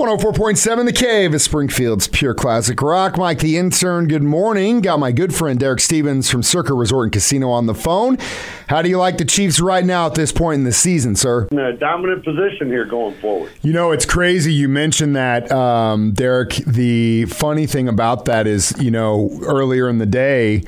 104.7 The Cave is Springfield's pure classic rock. Mike the intern, good morning. Got my good friend Derek Stevens from Circa Resort and Casino on the phone. How do you like the Chiefs right now at this point in the season, sir? In a dominant position here going forward. You know, it's crazy you mentioned that, um, Derek. The funny thing about that is, you know, earlier in the day,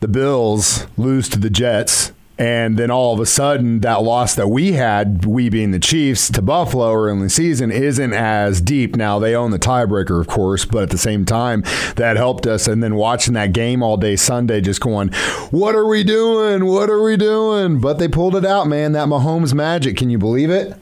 the Bills lose to the Jets and then all of a sudden, that loss that we had, we being the Chiefs, to Buffalo early in the season, isn't as deep. Now, they own the tiebreaker, of course, but at the same time, that helped us. And then watching that game all day Sunday, just going, What are we doing? What are we doing? But they pulled it out, man. That Mahomes magic. Can you believe it?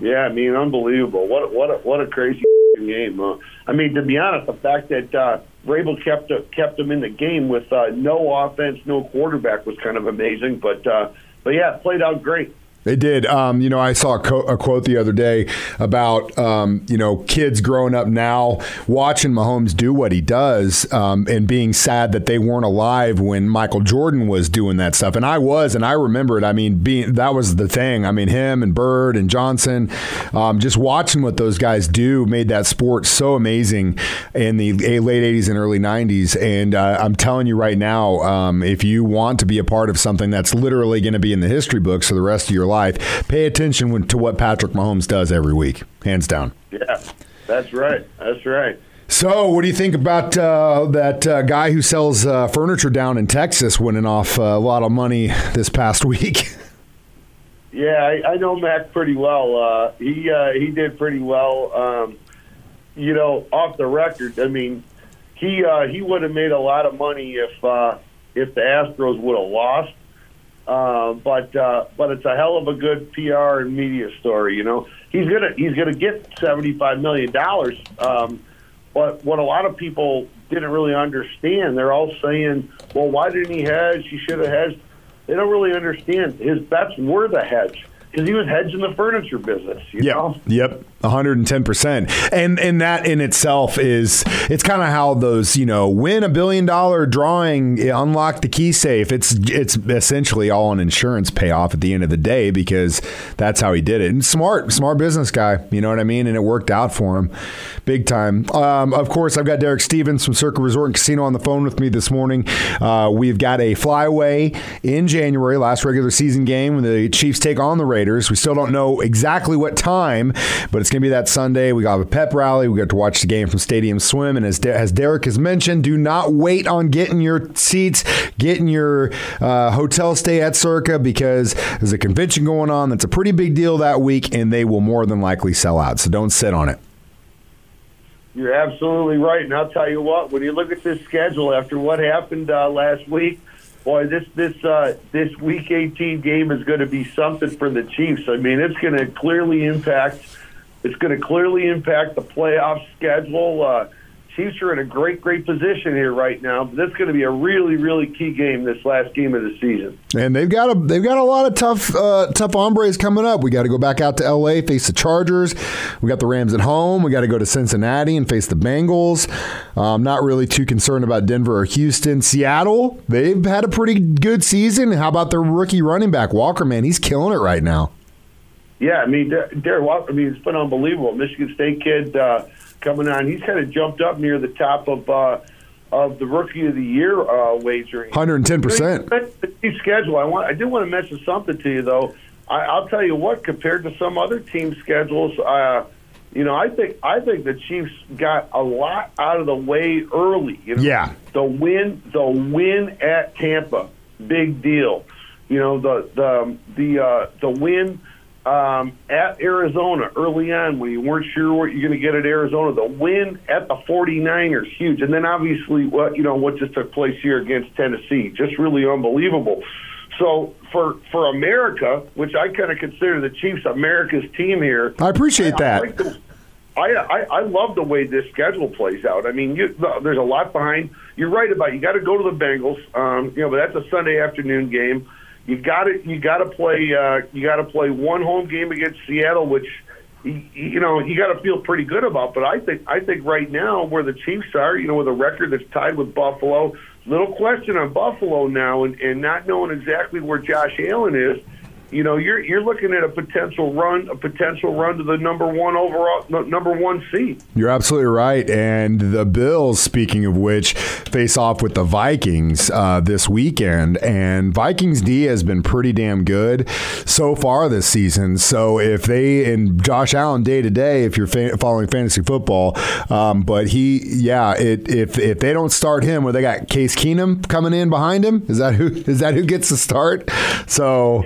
Yeah, I mean, unbelievable. What, what, a, what a crazy game. Uh, I mean, to be honest, the fact that, uh, Vrabel kept uh, kept them in the game with uh, no offense, no quarterback was kind of amazing. But uh, but yeah, played out great. It did. Um, you know, I saw a, co- a, quote the other day about um, you know kids growing up now watching Mahomes do what he does um, and being sad that they weren't alive when Michael Jordan was doing that stuff. And I was, and I remember it. I mean, being that was the thing. I mean, him and Bird and Johnson, um, just watching what those guys do made that sport so amazing in the late '80s and early '90s. And uh, I'm telling you right now, um, if you want to be a part of something that's literally going to be in the history books for the rest of your life life. Pay attention to what Patrick Mahomes does every week, hands down. Yeah, that's right. That's right. So, what do you think about uh, that uh, guy who sells uh, furniture down in Texas winning off uh, a lot of money this past week? Yeah, I, I know Mack pretty well. Uh, he uh, he did pretty well. Um, you know, off the record, I mean, he he would have made a lot of money if if the Astros would have lost. Uh, but uh, but it's a hell of a good PR and media story. You know, he's gonna he's gonna get seventy five million dollars. Um, but what a lot of people didn't really understand, they're all saying, "Well, why didn't he hedge? He should have hedged." They don't really understand. His bets were the hedge because he was hedging the furniture business. You yep. know? Yep. 110%. And and that in itself is it's kind of how those, you know, win a billion dollar drawing, unlock the key safe. It's it's essentially all an insurance payoff at the end of the day because that's how he did it. And smart, smart business guy, you know what I mean? And it worked out for him big time. Um, of course, I've got Derek Stevens from Circa Resort and Casino on the phone with me this morning. Uh, we've got a flyaway in January, last regular season game when the Chiefs take on the Raiders. We still don't know exactly what time, but it's going to be that Sunday. We got a pep rally. We got to watch the game from Stadium Swim. And as, De- as Derek has mentioned, do not wait on getting your seats, getting your uh, hotel stay at Circa because there's a convention going on that's a pretty big deal that week, and they will more than likely sell out. So don't sit on it. You're absolutely right. And I'll tell you what, when you look at this schedule after what happened uh, last week, boy, this this uh, this Week 18 game is going to be something for the Chiefs. I mean, it's going to clearly impact it's going to clearly impact the playoff schedule. Uh, Chiefs are in a great, great position here right now. But that's going to be a really, really key game this last game of the season. And they've got a they've got a lot of tough uh, tough hombres coming up. We got to go back out to L.A. face the Chargers. We got the Rams at home. We got to go to Cincinnati and face the Bengals. I'm not really too concerned about Denver or Houston. Seattle, they've had a pretty good season. How about their rookie running back Walker? Man, he's killing it right now. Yeah, I mean, Darren Walker. I mean, it's been unbelievable. Michigan State kid uh, coming on. He's kind of jumped up near the top of uh, of the rookie of the year uh, wagering. Hundred and ten percent. Schedule. I want. I did want to mention something to you though. I, I'll tell you what. Compared to some other team schedules, uh, you know, I think I think the Chiefs got a lot out of the way early. You know? Yeah. The win. The win at Tampa. Big deal. You know the the the uh, the win um, at Arizona early on when you weren't sure what you're going to get at Arizona. The win at the 49ers, huge. And then obviously what, you know, what just took place here against Tennessee, just really unbelievable. So for, for America, which I kind of consider the Chiefs America's team here. I appreciate I, that. I, like the, I, I, I love the way this schedule plays out. I mean, you, there's a lot behind. You're right about you got to go to the Bengals, um, you know, but that's a Sunday afternoon game you got to you got to play uh, you got to play one home game against Seattle, which you know you got to feel pretty good about. But I think I think right now where the Chiefs are, you know, with a record that's tied with Buffalo, little question on Buffalo now, and, and not knowing exactly where Josh Allen is. You know, you're you're looking at a potential run, a potential run to the number one overall, number one seed. You're absolutely right. And the Bills, speaking of which, face off with the Vikings uh, this weekend. And Vikings D has been pretty damn good so far this season. So if they and Josh Allen day to day, if you're fa- following fantasy football, um, but he, yeah, it, if if they don't start him, where they got Case Keenum coming in behind him, is that who is that who gets the start? So.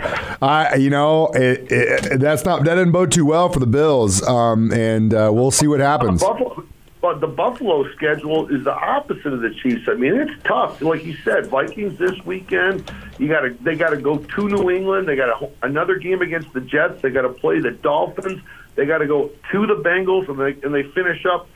I, you know, it, it, that's not that didn't bode too well for the Bills, um, and uh, we'll see what happens. Buffalo, but the Buffalo schedule is the opposite of the Chiefs. I mean, it's tough. Like you said, Vikings this weekend. You got to they got to go to New England. They got another game against the Jets. They got to play the Dolphins. They got to go to the Bengals, and they and they finish up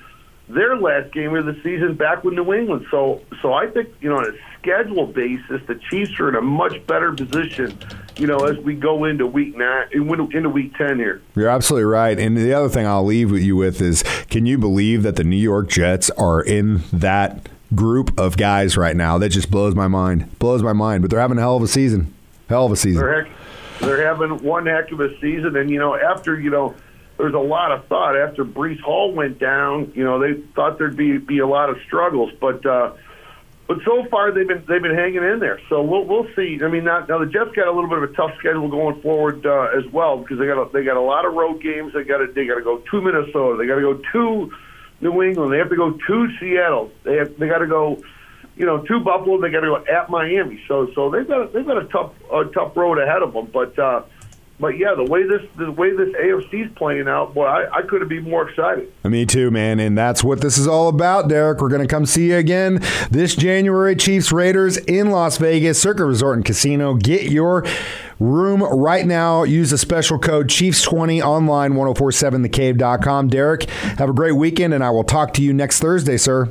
their last game of the season back with New England. So, so I think you know on a schedule basis, the Chiefs are in a much better position. You know, as we go into week nine, into week ten here. You're absolutely right. And the other thing I'll leave with you with is, can you believe that the New York Jets are in that group of guys right now? That just blows my mind. Blows my mind. But they're having a hell of a season. Hell of a season. They're, heck, they're having one heck of a season, and you know, after you know there's a lot of thought after Breece Hall went down. You know, they thought there'd be be a lot of struggles, but uh, but so far they've been they've been hanging in there. So we'll we'll see. I mean, now, now the Jets got a little bit of a tough schedule going forward uh, as well because they got a, they got a lot of road games. They got to they got to go to Minnesota. They got to go to New England. They have to go to Seattle. They have they got to go. You know, to Buffalo, they got to go at Miami. So, so they've got they've got a tough a tough road ahead of them. But uh, but yeah, the way this the way this AFC is playing out, boy, I, I couldn't be more excited. Me too, man. And that's what this is all about, Derek. We're to come see you again this January. Chiefs Raiders in Las Vegas, Circa Resort and Casino. Get your room right now. Use the special code Chiefs20 online 1047thecave.com. Derek, have a great weekend, and I will talk to you next Thursday, sir.